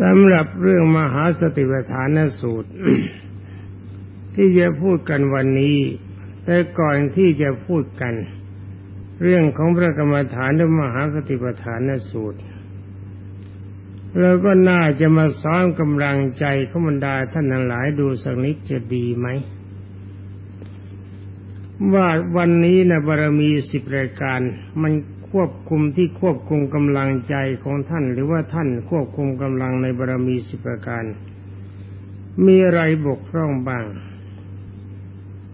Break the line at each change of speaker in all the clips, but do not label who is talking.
สำหรับเรื่องมหาสติปัฏฐานสูตร ที่จะพูดกันวันนี้ แต่ก่อนที่จะพูดกัน เรื่องของพระกรรมฐานหรือมหาสติปัฏฐานสูตรเราก็น่าจะมาซ้อมกำลังใจขบรรดาท่านทั้งหลายดูสักนิดจะดีไหมว่าวันนี้นะบารมีสิบรายการมัน ควบคุมที่ควบคุมกำลังใจของท่าน หรือว่าท่านควบคุมกำลังในบารมีสิบประการ มีอะไรบกพร่องบ้าง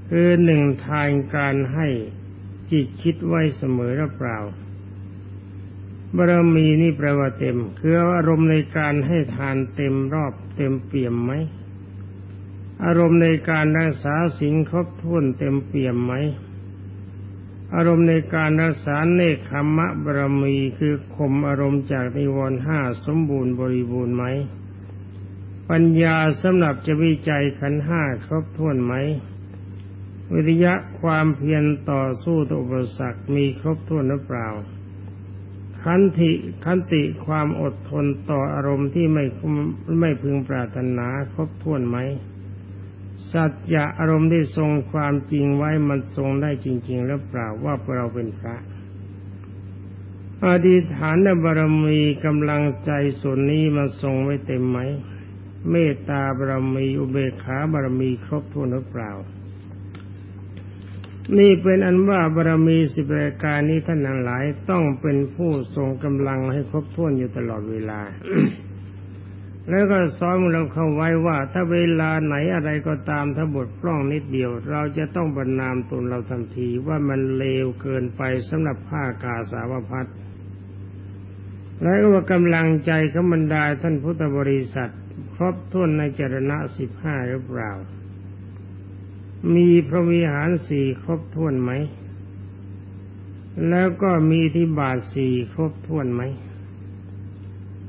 คือหนึ่งทานการให้จิตคิดไว้เสมอหรือเปล่าบารมีนี่แปลว่าเต็ม คืออารมณ์ในการให้ทานเต็มรอบเต็มเปี่ยมไหมอารมณ์ในการรักษาสิ่งครบถ้วนเต็มเปี่ยมไหม อารมณ์ในการรักษาเนคขมะบรมีคือข่มอารมณ์จากนิวรณ์ห้าสมบูรณ์บริบูรณ์ไหม ปัญญาสำหรับจะวิจัยขันห้าครบถ้วนไหม วิริยะความเพียรต่อสู้ต่ออุปสรรคมีครบถ้วนหรือเปล่าขันติขันติความอดทนต่ออารมณ์ที่ไม่ไม่พึงปรารถนาครบถ้วนไหม สัจจะอารมณ์ที่ทรงความจริงไว้มันทรงได้จริงๆหรือเปล่าว่าเราเป็นพระอดีฐานบารมีกำลังใจส่วนนี้มันทรงไว้เต็มไหม เมตตาบารมีอุเบกขาบารมีครบถ้วนหรือเปล่า นี่เป็นอันว่าบารมีสิบรายการนี้ท่านทั้งหลาย ต้องเป็นผู้ทรงกำลังให้ครบถ้วนอยู่ตลอดเวลา แล้วก็ซ้อมเราเข้าไว้ว่า ถ้าเวลาไหนอะไรก็ตามถ้าบทพร่องนิดเดียว เราจะต้องบรรนามตนเราทันทีว่ามันเลวเกินไปสำหรับผ้ากาสาวพัดแล้วก็ว่ากำลังใจขบรรดาท่านพุทธบริษัท ครบถ้วนในจรณะสิบห้าหรือเปล่า มีพระวิหารสี่ครบถ้วนไหม แล้วก็มีที่บาทสี่ครบถ้วนไหม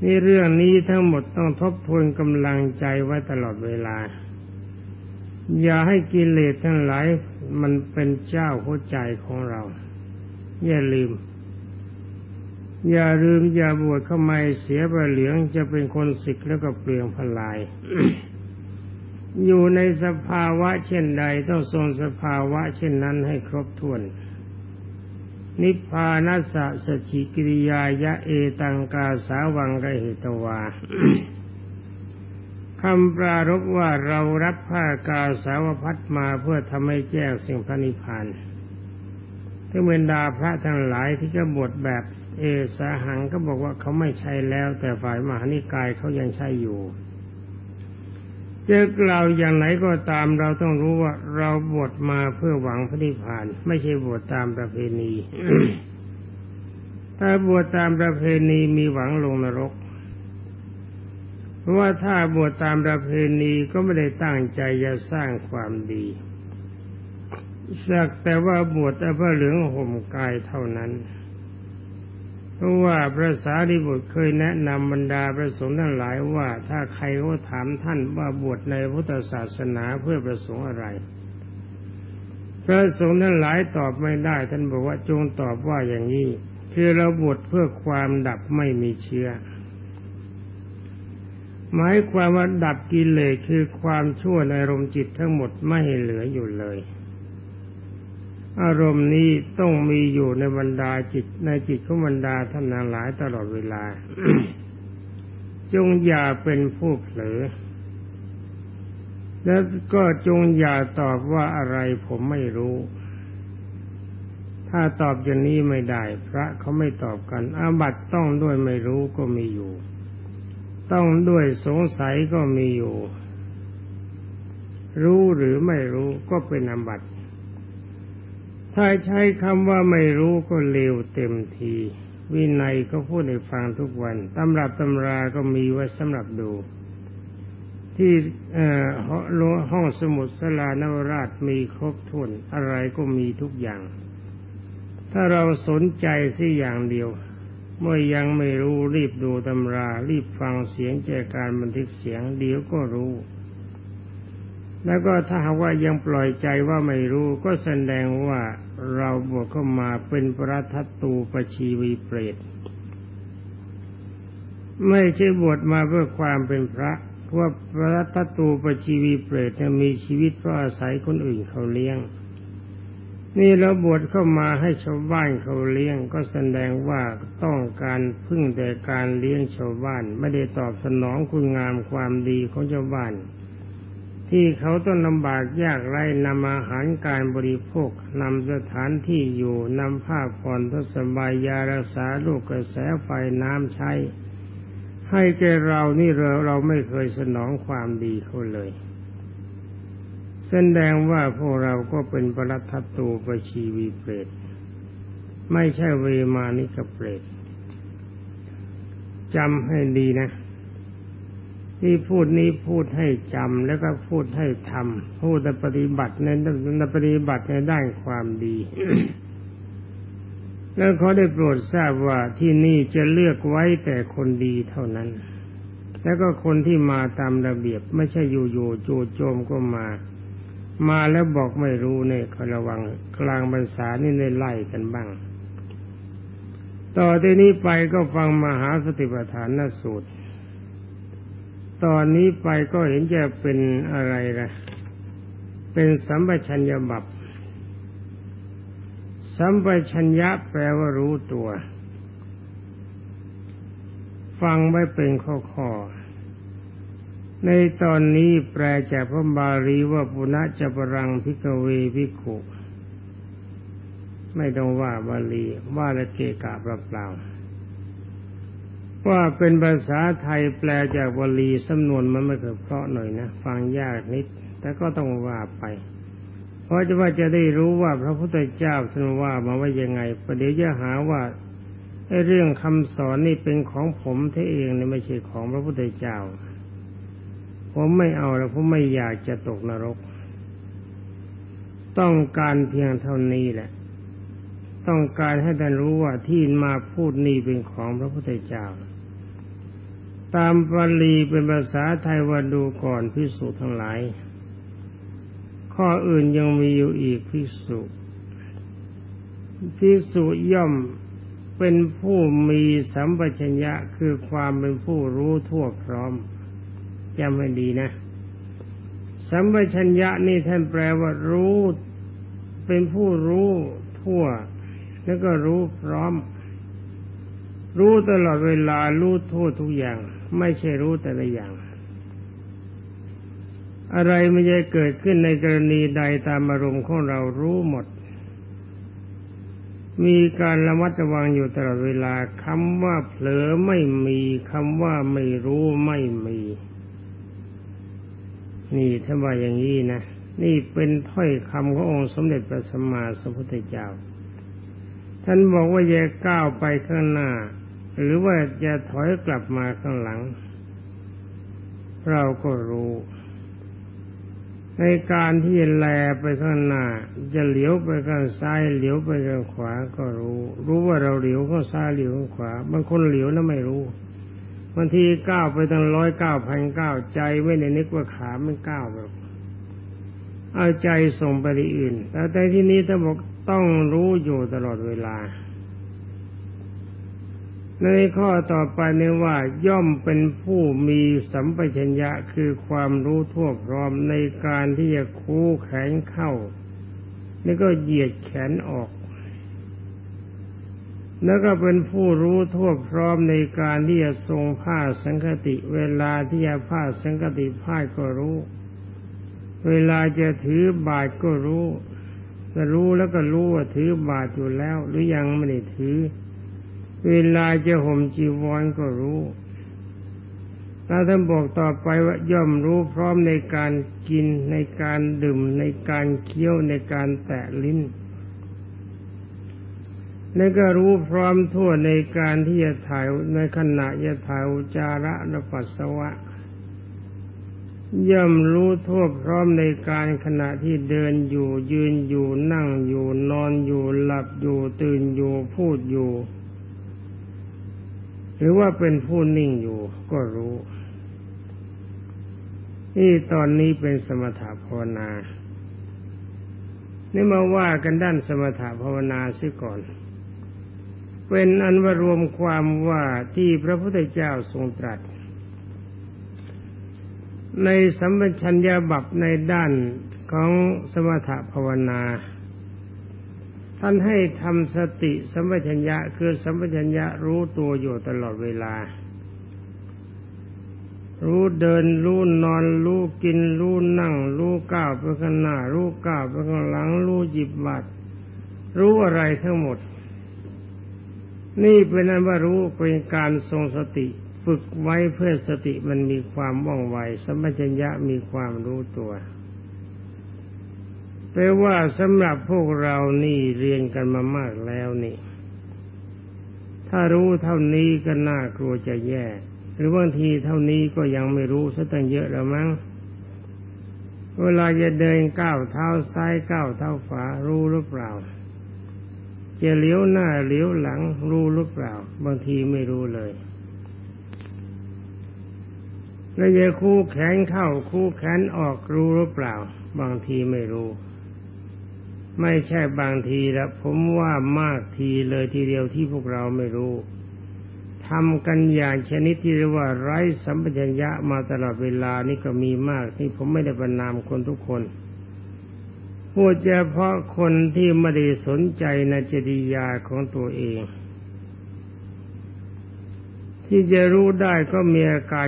นี่เรื่องนี้ทั้งหมดต้องทบทวนกำลังใจไว้ตลอดเวลา อย่าให้กิเลสทั้งหลายมันเป็นเจ้าหัวใจของเรา อย่าลืม อย่าลืมอย่าบวชเข้ามาเสียไปเหลืองจะเป็นคนสิกแล้วก็เปลืองพลาย อยู่ในสภาวะเช่นใดต้องทรงสภาวะเช่นนั้นให้ครบถ้วน นิพพานัสสชิกิริยายะเอตังกาสาวังกเหตวาคำปรารบว่าเรารับผ้ากาสาวพัดมาเพื่อทำให้แจ้งสิ่งพระนิพพานถ้าเวนดาพระทั้งหลายที่จะบวชแบบเอสาหังก็บอกว่าเขาไม่ใช่แล้ว แต่ฝ่ายมหานิกายเขายังใช่อยู่ จะกล่าวอย่างไหนก็ตามเราต้องรู้ว่าเราบวชมาเพื่อหวังพระนิพพาน ไม่ใช่บวชตามประเพณี ถ้าบวชตามประเพณีมีหวังลงนรก เพราะว่าถ้าบวชตามประเพณีก็ไม่ได้ตั้งใจจะสร้างความดีสักแต่ว่าบวชแต่เพื่อเหลืองห่มกายเท่านั้น พราะว่าพระสารีบุตรเคยแนะนำบรรดาพระสงฆ์ทั้งหลายว่า ถ้าใครเขาถามท่านว่าบวชในพุทธศาสนาเพื่อประสงค์อะไร พระสงฆ์ทั้งหลายตอบไม่ได้ ท่านบอกว่าจงตอบว่าอย่างนี้คือเราบวชเพื่อความดับไม่มีเชื้อ หมายความว่าดับกิเลสคือความชั่วในรมจิตทั้งหมดไม่เหลืออยู่เลย อารมณ์นี้ต้องมีอยู่ในบรรดาจิตในจิตของบรรดาท่านหลายตลอดเวลา จงอย่าเป็นผู้เผลอ แล้วก็จงอย่าตอบว่าอะไรผมไม่รู้ ถ้าตอบอย่างนี้ไม่ได้ พระเขาไม่ตอบกัน อาบัตต้องด้วยไม่รู้ก็มีอยู่ ต้องด้วยสงสัยก็มีอยู่ รู้หรือไม่รู้ก็เป็นอาบัติ ถ้าใช้คำว่าไม่รู้ก็เลวเต็มที วินัยก็พูดให้ฟังทุกวันตำรับตำราก็มีไว้สำหรับดู ที่ห้องสมุดสลานวราชมีครบถ้วนอะไรก็มีทุกอย่าง ถ้าเราสนใจสิอย่างเดียว เมื่อยังไม่รู้รีบดูตำรา รีบฟังเสียงแจการบันทึกเสียงเดี๋ยวก็รู้ แล้วก็ถ้าหากว่ายังปล่อยใจว่าไม่รู้ก็แสดงว่าเราบวกเข้ามาเป็นประทัตตูปชีวีเปรตไม่ใช่บวชมาเพื่อความเป็นพระว่าพระทัตูปชีวีเปรตมีชีวิตเพราะอาศัยคนอื่นเขาเลี้ยง นี่เราบวชเข้ามาให้ชาวบ้านเขาเลี้ยง ก็แสดงว่าต้องการพึ่งแต่การเลี้ยงชาวบ้าน ไม่ได้ตอบสนองคุณงามความดีของชาวบ้าน ที่เขาต้องลำบากยากไรนำอาหารการบริโภคนำสถานที่อยู่นำผ้าผ่อนทศบายยารักษาลูกกระแสไฟน้ำใช้ ให้แกเรานี่เราเราไม่เคยสนองความดีเขาเลยแสดงว่าพวกเราก็เป็นปรัตตูปชีวีเปรตไม่ใช่เวมานิกเปรตจำให้ดีนะ ที่พูดนี้พูดให้จำแล้วก็พูดให้ทำพูดปฏิบัติในในปฏิบัติในด้านความดี แล้วเขาได้โปรดทราบว่าที่นี่จะเลือกไว้แต่คนดีเท่านั้น แล้วก็คนที่มาตามระเบียบไม่ใช่อยู่ๆจูโจมก็มา มาแล้วบอกไม่รู้เนี่ยเขาระวังกลางบรรษานี่ในไล่กันบ้าง ต่อที่นี้ไปก็ฟังมหาสติปัฏฐานสูตร ตอนนี้ไปก็เห็นจะเป็นอะไรล่ะ เป็นสัมปชัญญบับสัมปชัญญะแปลว่ารู้ตัว ฟังไว้เป็นข้อๆในตอนนี้แปลจากพระบาลีว่าปุณะจะปรังพิกเวพิขุไม่ต้องว่าบาลีว่าละเกกะเปล่าๆ ว่าเป็นภาษาไทยแปลจากวลีสำนวนมันไม่เคยเพราะหน่อยนะ ฟังยากนิด แต่ก็ต้องว่าไป เพราะจะว่าจะได้รู้ว่าพระพุทธเจ้าท่านว่ามาว่ายังไงประเดี๋ยวจะหาว่าเรื่องคำสอนนี่เป็นของผมเท่เองนี่ไม่ใช่ของพระพุทธเจ้า ผมไม่เอาแล้วผมไม่อยากจะตกนรก ต้องการเพียงเท่านี้แหละ ต้องการให้ท่านรู้ว่าที่มาพูดนี่เป็นของพระพุทธเจ้า ตามบาลีเป็นภาษาไทยว่าดูก่อนพิสุทั้งหลาย ข้ออื่นยังมีอยู่อีกพิสุพิสุย่อมเป็นผู้มีสัมปชัญญะคือความเป็นผู้รู้ทั่วพร้อมจำให้ดีนะ สัมปชัญญะนี่ท่านแปลว่ารู้ เป็นผู้รู้ทั่ว แล้วก็รู้พร้อม รู้ตลอดเวลารู้ทั่วทุกอย่าง ไม่ใช่รู้แต่ละอย่าง อะไรไม่จะเกิดขึ้นในกรณีใดตามอารมณ์ของเรารู้หมด มีการระมัดระวังอยู่ตลอดเวลาคำว่าเผลอไม่มีคำว่าไม่รู้ไม่มี นี่ท่าว่าอย่างนี้นะนี่เป็นถ้อยคำขององค์สมเด็จพระสัมมาสัมพุทธเจ้า ท่านบอกว่าอย่าก้าวไปข้างหน้า หรือว่าจะถอยกลับมาข้างหลัง เราก็รู้ ในการที่แลไปข้างหน้า จะเหลียวไปข้างซ้ายเหลียวไปข้างขวาก็รู้ รู้ว่าเราเหลียวข้างซ้ายเหลียวข้างขวาบางคนเหลียวแล้วไม่รู้บางทีก้าวไปตั้งร้อยเก้าพันเก้าใจไม่ในนึกว่าขาไม่ก้าวแบบเอาใจส่งไปที่อื่น แต่ในที่นี้ถ้าบอกต้องรู้อยู่ตลอดเวลา ในข้อต่อไปนี้ว่าย่อมเป็นผู้มีสัมปชัญญะคือความรู้ทั่วพร้อมในการที่จะคู่แขนเข้า แล้วก็เหยียดแขนออก แล้วก็เป็นผู้รู้ทั่วพร้อมในการที่จะทรงผ้าสังคติ เวลาที่จะผ้าสังคติผ้าก็รู้ เวลาจะถือบาทก็รู้จะรู้แล้วก็รู้ว่าถือบาทอยู่แล้ว หรือยังไม่ได้ถือ เวลาจะห่มจีวรก็รู้ถ้าท่านบอกต่อไปว่าย่อมรู้พร้อมในการกินในการดื่ม ในการเคี้ยวในการแตะลิ้น แล้วก็รู้พร้อมทั่วในการที่จะถ่ายในขณะจะถ่ายอุจาระและปัสสาวะย่อมรู้ทั่วพร้อมในการขณะที่เดินอยู่ยืนอยู่นั่งอยู่นอนอยู่หลับอยู่ตื่นอยู่พูดอยู่ หรือว่าเป็นผู้นิ่งอยู่ก็รู้นี่ตอนนี้เป็นสมถภาวนานี่มาว่ากันด้านสมถภาวนาซิก่อน เป็นอันว่ารวมความว่าที่พระพุทธเจ้าทรงตรัส ในสัมปชัญญะบับในด้านของสมถภาวนา ท่านให้ทำสติสัมปชัญญะคือสัมปชัญญะรู้ตัวอยู่ตลอดเวลา รู้เดิน รู้นอน รู้กิน รู้นั่ง รู้ก้าวไปข้างหน้า รู้ก้าวไปข้างหลัง รู้หยิบบัตรรู้อะไรทั้งหมด นี่เป็นนั้นว่ารู้เป็นการทรงสติฝึกไว้เพื่อสติมันมีความว่องไวสัมปชัญญะมีความรู้ตัว แปลว่าสำหรับพวกเรานี่เรียนกันมามากแล้วนี่ ถ้ารู้เท่านี้ก็น่ากลัวจะแย่ หรือบางทีเท่านี้ก็ยังไม่รู้ซะตั้งเยอะแล้วมั้งเวลาจะเดินก้าวเท้าซ้ายก้าวเท้าขวารู้หรือเปล่า จะเลี้ยวหน้าเลี้ยวหลังรู้หรือเปล่า บางทีไม่รู้เลยแล้วจะคู่แขนเข้าคู่แขนออกรู้หรือเปล่า บางทีไม่รู้ ไม่ใช่บางทีล้วผมว่ามากทีเลยทีเดียวที่พวกเราไม่รู้ทำกันอย่างชนิดที่เรียกว่าไร้สัมปชัญญะมาตลอดเวลานี่ก็มีมากที่ผมไม่ได้บรรนามคนทุกคนพูดเฉพาะคนที่ไม่ได้สนใจในจริยาของตัวเอง ที่จะรู้ได้ก็มีอาการ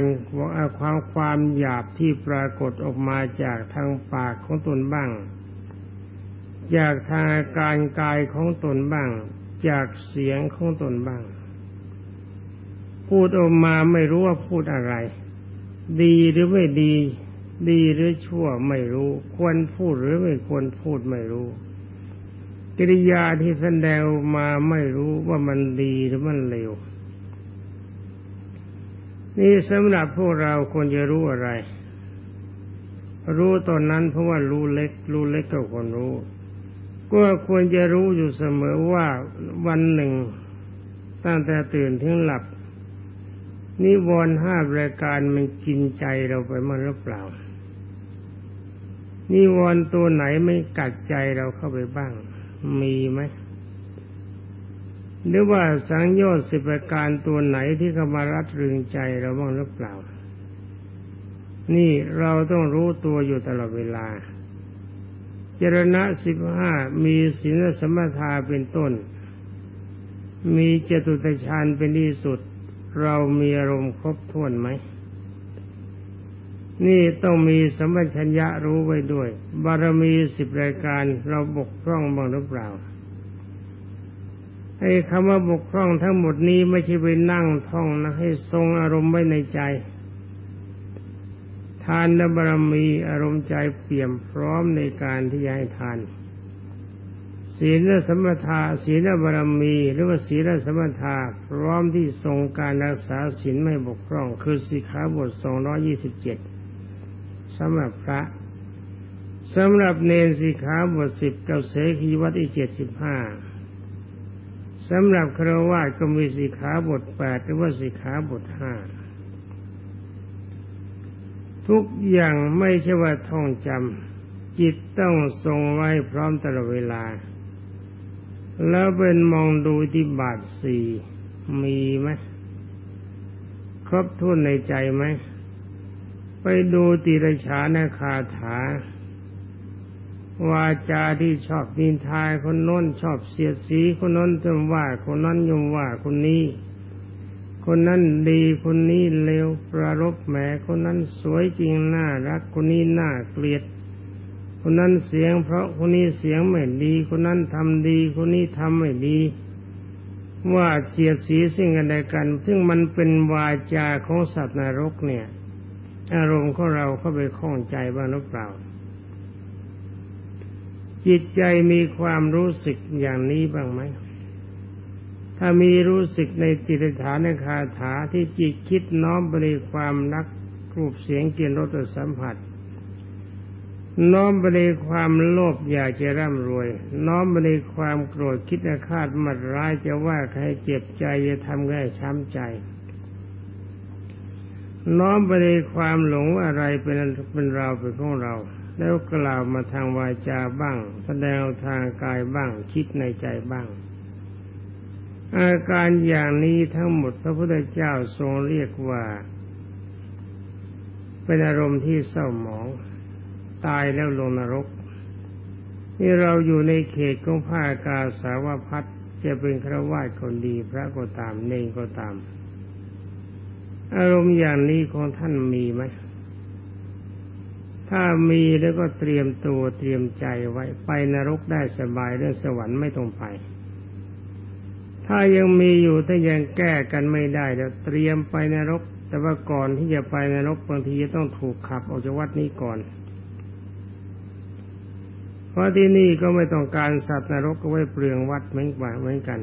ความความหยาบที่ปรากฏออกมาจากทางปากของตนบ้าง จากทางการกายของตนบ้าง จากเสียงของตนบ้าง พูดออกมาไม่รู้ว่าพูดอะไร ดีหรือไม่ดี ดีหรือชั่วไม่รู้ ควรพูดหรือไม่ควรพูดไม่รู้ กิริยาที่แสดงมาไม่รู้ว่ามันดีหรือมันเลวนี่สำหรับพวกเราควรจะรู้อะไร รู้ตอนนั้นเพราะว่ารู้เล็ก รู้เล็กก็ควรรู้ ก็ควรจะรู้อยู่เสมอว่าวันหนึ่ง ตั้งแต่ตื่นถึงหลับ นิวรณ์ห้ารายการมันกินใจเราไปมั่งหรือเปล่า นิวรณ์ตัวไหนไม่กัดใจเราเข้าไปบ้าง มีไหมหรือว่าสังโยชน์สิบประการตัวไหนที่เข้ามารัดรึงใจเราบ้างหรือเปล่า นี่เราต้องรู้ตัวอยู่ตลอดเวลา จรณะสิบห้ามีศีลสมถาเป็นต้น มีเจตุตฌานเป็นที่สุด เรามีอารมณ์ครบถ้วนไหม นี่ต้องมีสมัชัญญะรู้ไว้ด้วย บารมีสิบรายการเราบกพร่องบ้างหรือเปล่าไอ้คำว่าบกพร่องทั้งหมดนี้ไม่ใช่ไปนั่งท่องนะให้ทรงอารมณ์ไว้ในใจ ทานและบารมีอารมณ์ใจเปี่ยมพร้อมในการที่จะให้ทาน ศีลสมถะศีลบารมี หรือว่าศีลสมถะพร้อมที่ทรงการรักษาศีลไม่บกพร่อง คือสิกขาบทสองร้อยี่สิบเจ็ดสำหรับพระสำหรับเนรสิกขาบทสิบกับเสขีวัตอีเจ็ดสิบห้าสำหรับครวญก็มีสิกขาบทแปดหรือว่าสิกขาบทห้า ทุกอย่างไม่ใช่ว่าท่องจำจิตต้องทรงไว้พร้อมตลอดเวลา แล้วเป็นมองดูที่บาทสี่มีไหมครบทุนในใจไหม ไปดูติรชาณคาถาวาจาที่ชอบดินทายคนน้นชอบเสียดสีคนน้นจมว่าคนนั้นยมว่าคนนี้ คนนั้นดีคนนี้เลวประรบแหมคนนั้นสวยจริงน่ารักคนนี้น่าเกลียด คนนั้นเสียง เพราะคนนี้เสียงไม่ดี คนนั้นทำดี คนนี้ทำไม่ดี ว่าเสียสีสิ่งกันใดกัน ซึ่งมันเป็นวาจาของสัตว์นรกเนี่ย อารมณ์ของเราเข้าไปคล้องใจบ้างหรือเปล่า จิตใจมีความรู้สึกอย่างนี้บ้างไหม ถ้ามีรู้สึกในจิตฐานคาถาที่จิตคิดน้อมไปในความรักรูปเสียงเกียนรสสัมผัส น้อมไปในความโลภอยากจะร่ำรวย น้อมไปในความโกรธคิดอาฆาตมัดร้ายจะว่าใครเจ็บใจจะทำให้ช้ำใจ น้อมไปในความหลงอะไรเป็นเป็นเราเป็นของเรา แล้วกล่าวมาทางวาจาบ้าง แสดงทางกายบ้าง คิดในใจบ้าง อาการอย่างนี้ทั้งหมดพระพุทธเจ้าทรงเรียกว่า เป็นอารมณ์ที่เศร้าหมอง ตายแล้วลงนรก นี่เราอยู่ในเขตของผ้ากาสาวพัดจะเป็นครวาสคนดีพระก็ตามเนงก็ตาม อารมณ์อย่างนี้ของท่านมีไหมถ้ามีแล้วก็เตรียมตัวเตรียมใจไว้ไปนรกได้สบายเรื่องสวรรค์ไม่ต้องไป ถ้ายังมีอยู่ถ้ายังแก้กันไม่ได้แล้วเตรียมไปนรก แต่ว่าก่อนที่จะไปนรกบางทีจะต้องถูกขับออกจากวัดนี้ก่อน เพราะที่นี่ก็ไม่ต้องการสัตว์นรกก็ไว้เปลืองวัดเหมือนกันเหมือนกัน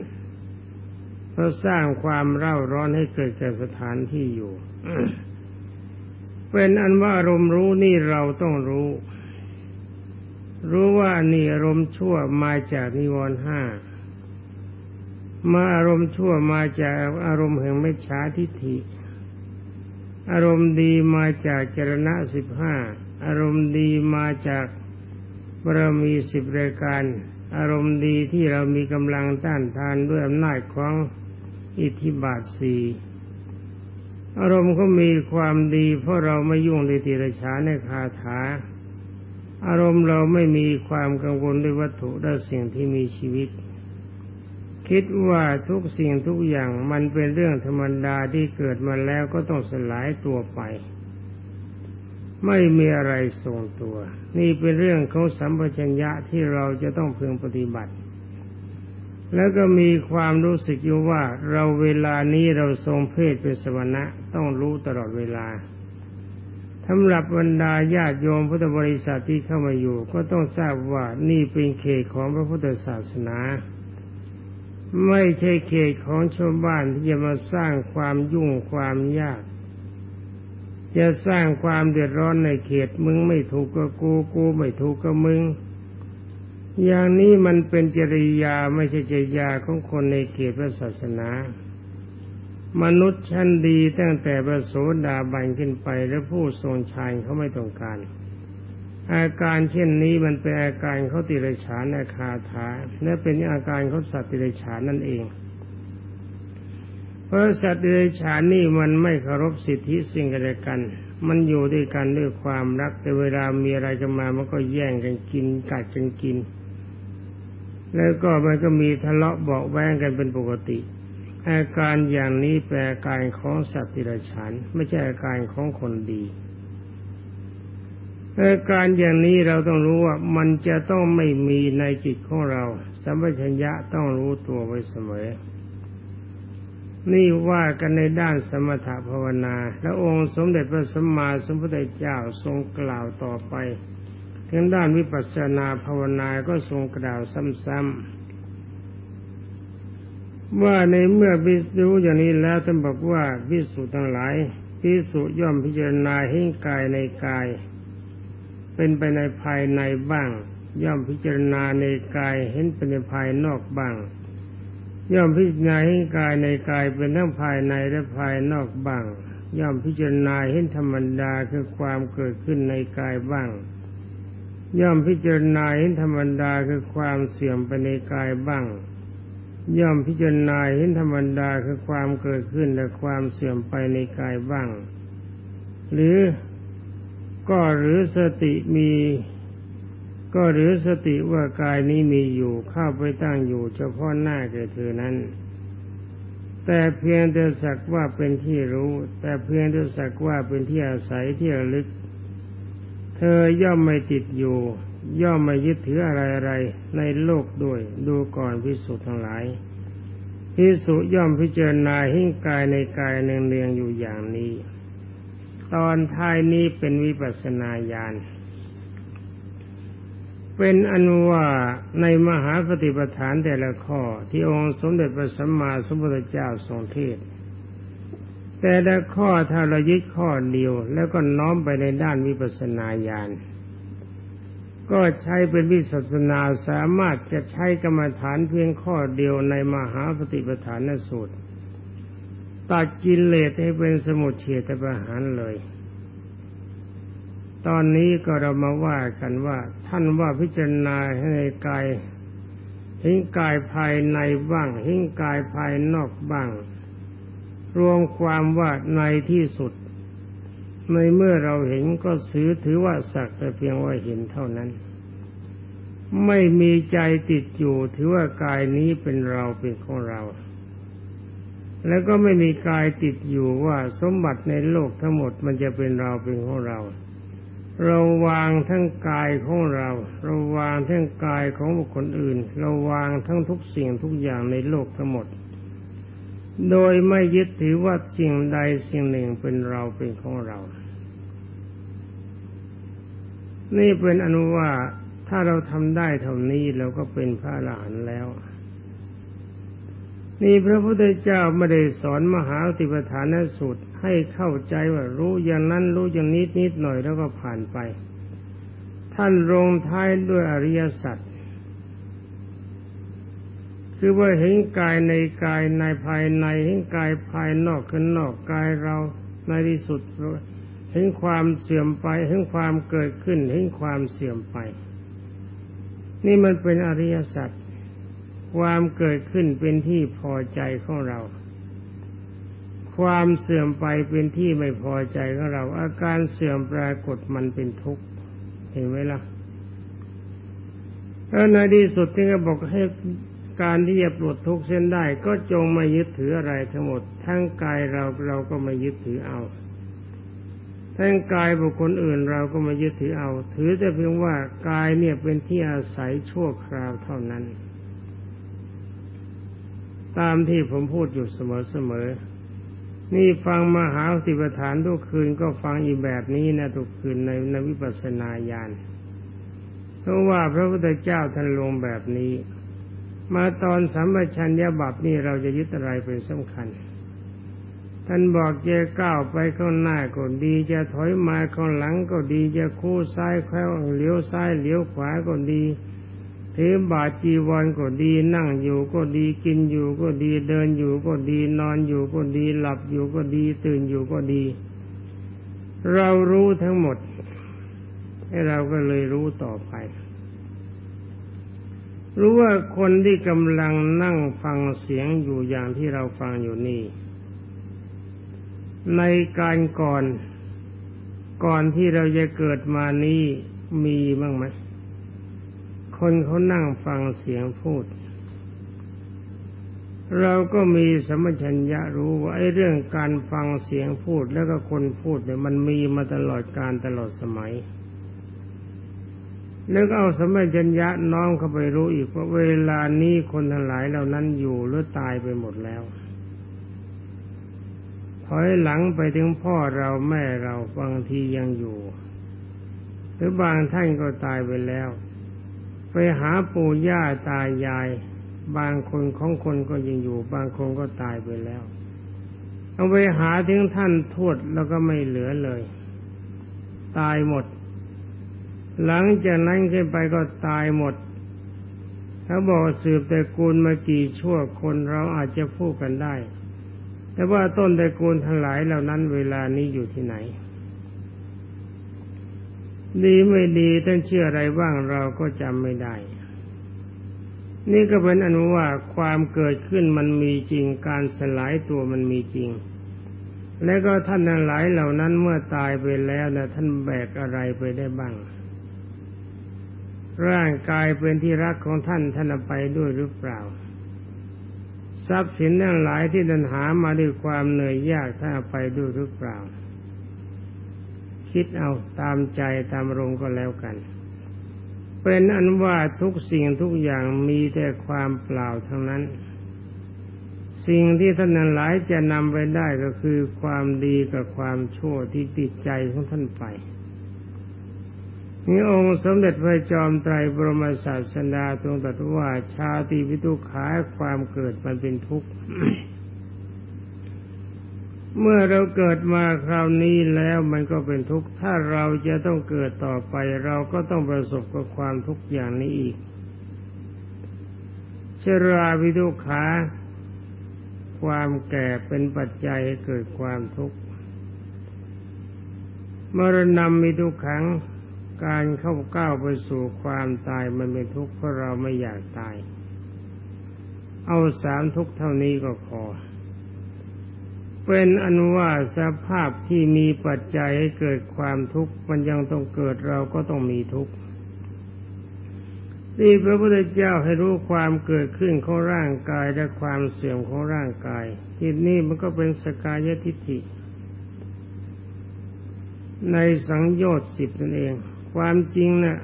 เพราะสร้างความเร่าร้อนให้เกิดแก่สถานที่อยู่เป็นอันว่าอารมณ์รู้นี่เราต้องรู้ รู้ว่านี่อารมณ์ชั่วมาจากนิวรณ์ห้า มาอารมณ์ชั่วมาจากอารมณ์แห่งไม่ช้าทิฏฐิ อารมณ์ดีมาจากจรณะสิบห้าอารมณ์ดีมาจากบารมีสิบรายการ อารมณ์ดีที่เรามีกำลังต้านทานด้วยอำนาจของอิทธิบาทสี่อารมณ์ก็มีความดีเพราะเราไม่ยุ่งในติรชาในคาถา อารมณ์เราไม่มีความกังวลด้วยวัตถุและสิ่งที่มีชีวิต คิดว่าทุกสิ่งทุกอย่างมันเป็นเรื่องธรรมดาที่เกิดมาแล้วก็ต้องสลายตัวไป ไม่มีอะไรทรงตัว นี่เป็นเรื่องของสัมปชัญญะที่เราจะต้องพึงปฏิบัติ แล้วก็มีความรู้สึกอยู่ว่าเราเวลานี้เราทรงเพศเป็นสวนะต้องรู้ตลอดเวลาสำหรับบรรดาญาติโยมพุทธบริษัทที่เข้ามาอยู่ ก็ต้องทราบว่านี่เป็นเขตของพระพุทธศาสนา ไม่ใช่เขตของชาวบ้านที่จะมาสร้างความยุ่งความยาก จะสร้างความเดือดร้อนในเขตมึงไม่ถูกกับกูกูไม่ถูกกับมึง อย่างนี้มันเป็นจริยาไม่ใช่จริยาของคนในเขตพระศาสนา มนุษย์ชั้นดีตั้งแต่ประโสดาบันขึ้นไปและผู้ทรงชายเขาไม่ต้องการ อาการเช่นนี้มันเป็นอาการเขาติรฉานอาคาถาและเป็นอาการเขาสัตว์ติรฉานนั่นเอง เพราะสัตว์เดรัจฉานนี่มันไม่เคารพสิทธิสิ่งกันและกัน มันอยู่ด้วยกันด้วยความรักแต่เวลามีอะไรกันมามันก็แย่งกันกินกัดกันกิน แล้วก็มันก็มีทะเลาะเบาแวงกันเป็นปกติ อาการอย่างนี้แปลอาการของสัตว์ดิรัจฉานไม่ใช่อาการของคนดี อาการอย่างนี้เราต้องรู้ว่ามันจะต้องไม่มีในจิตของเรา สัมปชัญญะต้องรู้ตัวไว้เสมอ นี่ว่ากันในด้านสมถภาวนา และองค์สมเด็จพระสัมมาสัมพุทธเจ้าทรงกล่าวต่อไปทางด้านวิปัสสนาภาวนาก็ทรงกล่าวซ้ำๆว่าในเมื่อพิสูจอย่างนี้แล้วท่านบอกว่าพิสุทั้งหลายพิสุย่อมพิจารณาให้กายในกาย เป็นไปในภายในบ้าง ย่อมพิจารณาในกายเห็นเป็นในภายนอกบ้าง ย่อมพิจารณาให้กายในกายเป็นทั้งภายในและภายนอกบ้าง ย่อมพิจารณาเห็นธรรมดาคือความเกิดขึ้นในกายบ้าง ย่อมพิจารณาเห็นธรรมดาคือความเสื่อมไปในกายบ้าง ย่อมพิจารณาเห็นธรรมดาคือความเกิดขึ้นและความเสื่อมไปในกายบ้าง หรือ ก็หรือสติมี ก็หรือสติว่ากายนี้มีอยู่เข้าไปตั้งอยู่เฉพาะหน้าแก่เธอนั้น แต่เพียงแต่สักว่าเป็นที่รู้ แต่เพียงแต่สักว่าเป็นที่อาศัยที่ระลึก เธอย่อมไม่ติดอยู่ ย่อมไม่ยึดถืออะไรอะไรในโลกด้วยดูก่อนพิสุทั้งหลายพิสุย่อมพิจารณาหิ้งกายในกายเนืองๆอยู่อย่างนี้ ตอนท้ายนี้เป็นวิปัสนาญาณ เป็นอนุว่าในมหาปฏิปทานแต่ละข้อที่องค์สมเด็จพระสัมมาสัมพุทธเจ้าทรงเทศ แต่ละข้อถ้าเรายึดข้อเดียว แล้วก็น้อมไปในด้านวิปัสนาญาณก็ใช้เป็นวิปัสสนาสามารถจะใช้กรรมฐานเพียงข้อเดียวในมหาปฏิปทานสูตร ตัดกิเลสให้เป็นสมุทเฉตประหารเลย ตอนนี้ก็เรามาว่ากันว่า ท่านว่าพิจารณาให้กายเห็นกายภายในบ้างเห็นกายภายนอกบ้าง รวมความว่าในที่สุด ในเมื่อเราเห็นก็ซื้อถือว่าสักแต่เพียงว่าเห็นเท่านั้น ไม่มีใจติดอยู่ถือว่ากายนี้เป็นเราเป็นของเรา แล้วก็ไม่มีกายติดอยู่ว่าสมบัติในโลกทั้งหมดมันจะเป็นเราเป็นของเรา เราวางทั้งกายของเรา เราวางทั้งกายของบุคคลอื่น เราวางทั้งทุกสิ่งทุกอย่างในโลกทั้งหมด โดยไม่ยึดถือว่าสิ่งใดสิ่งหนึ่งเป็นเราเป็นของเรา นี่เป็นอนุว่าถ้าเราทำได้เท่านี้เราก็เป็นพระอรหันแล้ว นี่พระพุทธเจ้าไม่ได้สอนมหาติปฐานสูตรให้เข้าใจว่ารู้อย่างนั้นรู้อย่างนิดนิดหน่อยแล้วก็ผ่านไป ท่านลงท้ายด้วยอริยสัจคือว่าเห็นกายในกายในภายในเห็นกายภายนอกขึ้นนอกกายเราในที่สุดเห็นความเสื่อมไปเห็นความเกิดขึ้นเห็นความเสื่อมไป นี่มันเป็นอริยสัจ ความเกิดขึ้นเป็นที่พอใจของเรา ความเสื่อมไปเป็นที่ไม่พอใจของเรา อาการเสื่อมปรากฏมันเป็นทุกข์เห็นไหมล่ะแล้วในที่สุดที่เขาบอกให้การที่จะปลดทุกข์เส้นได้ ก็จงไม่ยึดถืออะไรทั้งหมด ทั้งกายเราเราก็ไม่ยึดถือเอา ทั้งกายบุคคลอื่นเราก็ไม่ยึดถือเอา ถือแต่เพียงว่ากายเนี่ยเป็นที่อาศัยชั่วคราวเท่านั้น ตามที่ผมพูดอยู่เสมอๆ นี่ฟังมหาสิปฐานทุกคืนก็ฟังอีแบบนี้นะทุกคืนในในวิปัสสนาญาณ เพราะว่าพระพุทธเจ้าท่านลงแบบนี้ มาตอนสัมปชัญญะบัพนี่เราจะยึดอะไรเป็นสำคัญ ท่านบอกจะก้าวไปข้างหน้าก็ดีจะถอยมาข้างหลังก็ดีจะคู่ซ้ายแควเลี้ยวซ้ายเลี้ยวขวาก็ดี ถือบาจีวรก็ดีนั่งอยู่ก็ดีกินอยู่ก็ดีเดินอยู่ก็ดีนอนอยู่ก็ดีหลับอยู่ก็ดีตื่นอยู่ก็ดี เรารู้ทั้งหมด ให้เราก็เลยรู้ต่อไป รู้ว่าคนที่กำลังนั่งฟังเสียงอยู่อย่างที่เราฟังอยู่นี่ ในการก่อนก่อนที่เราจะเกิดมานี้มีบ้างไหม คนเขานั่งฟังเสียงพูด เราก็มีสมัชัญญะรู้ว่าไอ้เรื่องการฟังเสียงพูดแล้วก็คนพูดเนี่ยมันมีมาตลอดการตลอดสมัยแล้วก็เอาสมัชัญญะน้อมเข้าไปรู้อีกว่าเวลานี้คนทั้งหลายเหล่านั้นอยู่หรือตายไปหมดแล้วถอยหลังไปถึงพ่อเราแม่เราบางทียังอยู่ หรือบางท่านก็ตายไปแล้ว ไปหาปู่ย่าตายาย บางคนของคนก็ยังอยู่ บางคนก็ตายไปแล้วเอาไปหาถึงท่านทวดแล้วก็ไม่เหลือเลย ตายหมด หลังจากนั้นขึ้นไปก็ตายหมด ถ้าบอกสืบแต่กูลมากี่ชั่วคนเราอาจจะพูดกันได้ แต่ว่าต้นแต่กูลทั้งหลายเหล่านั้นเวลานี้อยู่ที่ไหน ดีไม่ดีท่านเชื่ออะไรบ้างเราก็จำไม่ได้ นี่ก็เป็นอนุว่าความเกิดขึ้นมันมีจริงการสลายตัวมันมีจริง และก็ท่านทั้งหลายเหล่านั้นเมื่อตายไปแล้วนะท่านแบกอะไรไปได้บ้าง ร่างกายเป็นที่รักของท่านท่านไปด้วยหรือเปล่าทรัพย์สินทั้งหลายที่ท่านหามาด้วยความเหนื่อยยากท่านไปด้วยหรือเปล่า คิดเอาตามใจตามรงก็แล้วกัน เป็นอันว่าทุกสิ่งทุกอย่างมีแต่ความเปล่าทั้งนั้น สิ่งที่ท่านหลายจะนำไปได้ก็คือความดีกับความชั่วที่ติดใจของท่านไปนี่องค์สมเด็จพระจอมไตรบรมศาสดาทรงตรัสว่าชาติวิทุขาความเกิดมันเป็นทุกข์ เมื่อเราเกิดมาคราวนี้แล้วมันก็เป็นทุกข์ ถ้าเราจะต้องเกิดต่อไป เราก็ต้องประสบกับความทุกข์อย่างนี้อีก ชราวิทุขาความแก่เป็นปัจจัยให้เกิดความทุกข์ มรณะมีทุกขัง การเข้าก้าวไปสู่ความตายมันเป็นทุกข์เพราะเราไม่อยากตาย เอาสามทุกข์เท่านี้ก็พอ เป็นอันว่าสภาพที่มีปัจจัยให้เกิดความทุกข์มันยังต้องเกิดเราก็ต้องมีทุกข์ที่พระพุทธเจ้าให้รู้ความเกิดขึ้นของร่างกายและความเสื่อมของร่างกายที่นี่มันก็เป็นสกายทิฏฐิ ในสังโยชน์สิบนั่นเอง ความจริงนะ่ะ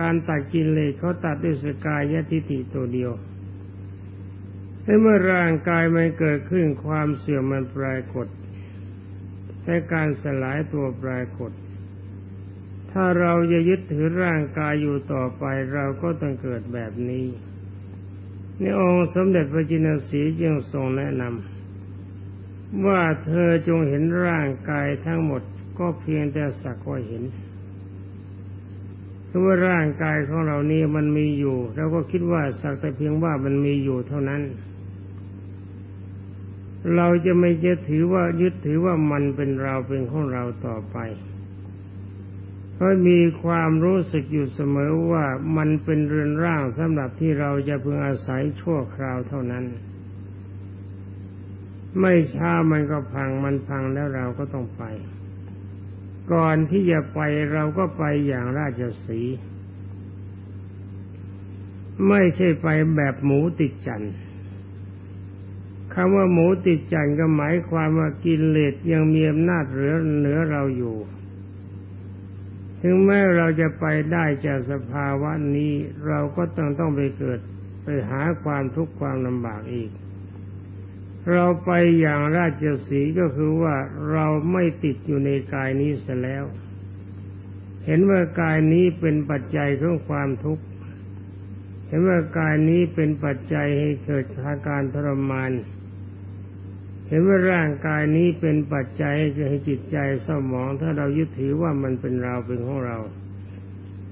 การตัดกินเลยเขาตัดด้วยสกายทิฏฐิตัวเดียว แต่เมื่อร่างกายมันเกิดขึ้นความเสื่อมมันปรากฏแต่การสลายตัวปรากฏ ถ้าเราจะยึดถือร่างกายอยู่ต่อไปเราก็ต้องเกิดแบบนี้ในองค์สมเด็จพระจินสีจึงทรงแนะนำว่าเธอจงเห็นร่างกายทั้งหมดก็เพียงแต่สักว่าเห็นคือว่าร่างกายของเรานี้มันมีอยู่เราก็คิดว่าสักแต่เพียงว่ามันมีอยู่เท่านั้น เราจะไม่จะถือว่ายึดถือว่ามันเป็นเราเป็นของเราต่อไป เพราะมีความรู้สึกอยู่เสมอว่ามันเป็นเรือนร่างสำหรับที่เราจะพึงอาศัยชั่วคราวเท่านั้น ไม่ช้ามันก็พังมันพังแล้วเราก็ต้องไป ก่อนที่จะไปเราก็ไปอย่างราชสีไม่ใช่ไปแบบหมูติดจันทร์ คำว่าหมูติดจันก็หมายความว่ากิเลสยังมีอำนาจเหนือเหนือเราอยู่ ถึงแม้เราจะไปได้จากสภาวะนี้ เราก็ต้องต้องไปเกิดไปหาความทุกข์ความลำบากอีก เราไปอย่างราชสีก็คือว่าเราไม่ติดอยู่ในกายนี้เสียแล้ว เห็นว่ากายนี้เป็นปัจจัยของความทุกข์เห็นว่ากายนี้เป็นปัจจัยให้เกิดอาการทรมาน เห็นว่าร่างกายนี้เป็นปัจจัยให้จิตใจเศร้าหมอง ถ้าเรายึดถือว่ามันเป็นเราเป็นของเรา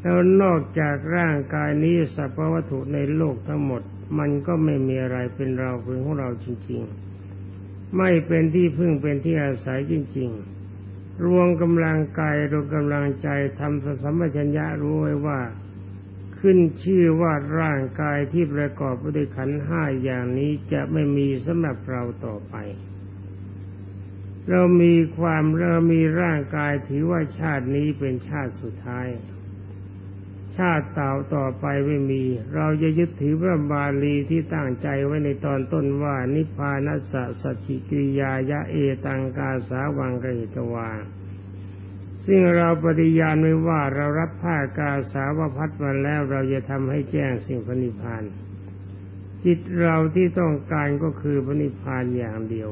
แล้วนอกจากร่างกายนี้สรรพวัตถุในโลกทั้งหมด มันก็ไม่มีอะไรเป็นเราเป็นของเราจริง ๆ ไม่เป็นที่พึ่งเป็นที่อาศัยจริง ๆ รวมกำลังกายรวมกำลังใจทำสัมปชัญญะรู้ไว้ว่า ขึ้นชื่อว่าร่างกายที่ประกอบด้วยขันห้าอย่างนี้จะไม่มีสำหรับเราต่อไป เรามีความเรามีร่างกายถือว่าชาตินี้เป็นชาติสุดท้าย ชาติต่าต่อไปไม่มี เราจะยึดถือพระบาลีที่ตั้งใจไว้ในตอนต้นว่านิพพานัสสะสัจจิกิริยายะเอตังกาสาวังกหิตวา ซึ่งเราปฏิญาณไว้ว่าเรารับผ้ากาสาวพัดมาแล้วเราจะทำให้แจ้งสิ่งพนิพาน จิตเราที่ต้องการก็คือพนิพานอย่างเดียว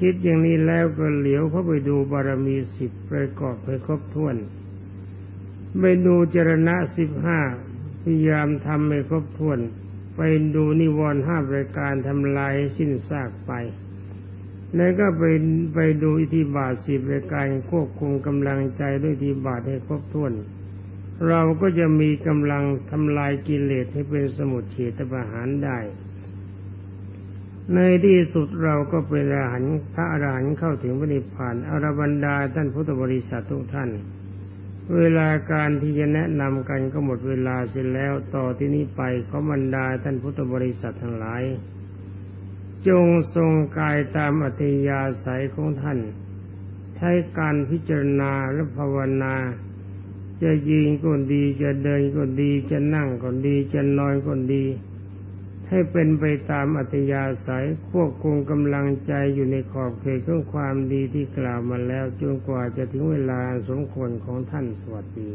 คิดอย่างนี้แล้วก็เหลียวเข้าไปดูบารมีสิบประกอบให้ครบถ้วนไปดูจรณะสิบห้าพยายามทำให้ครบถ้วน ไปดูนิวรณ์ห้าประการทำลายสิ้นซากไป แล้วก็ไปไปดูอิทธิบาทสิบรายการควบคุมกำลังใจด้วยอิทธิบาทให้ครบถ้วน เราก็จะมีกำลังทำลายกิเลสให้เป็นสมุทเฉตประหารได้ ในที่สุดเราก็เป็นอรหันต์พระอรหันต์เข้าถึงพระนิพพานอรบรรดาท่านพุทธบริษัททุกท่าน เวลาการที่จะแนะนำกันก็หมดเวลาเสร็จแล้วต่อที่นี้ไปขอบรรดาท่านพุทธบริษัททั้งหลาย จงทรงกายตามอัธยาศัยของท่าน ใช้การพิจารณาและภาวนา จะยิงก็ดีจะเดินก็ดีจะนั่งก็ดีจะนอนก็ดี ให้เป็นไปตามอัธยาศัยควบคุมกำลังใจอยู่ในขอบเขตของความดีที่กล่าวมาแล้วจนกว่าจะถึงเวลาสมควรของท่านสวัสดี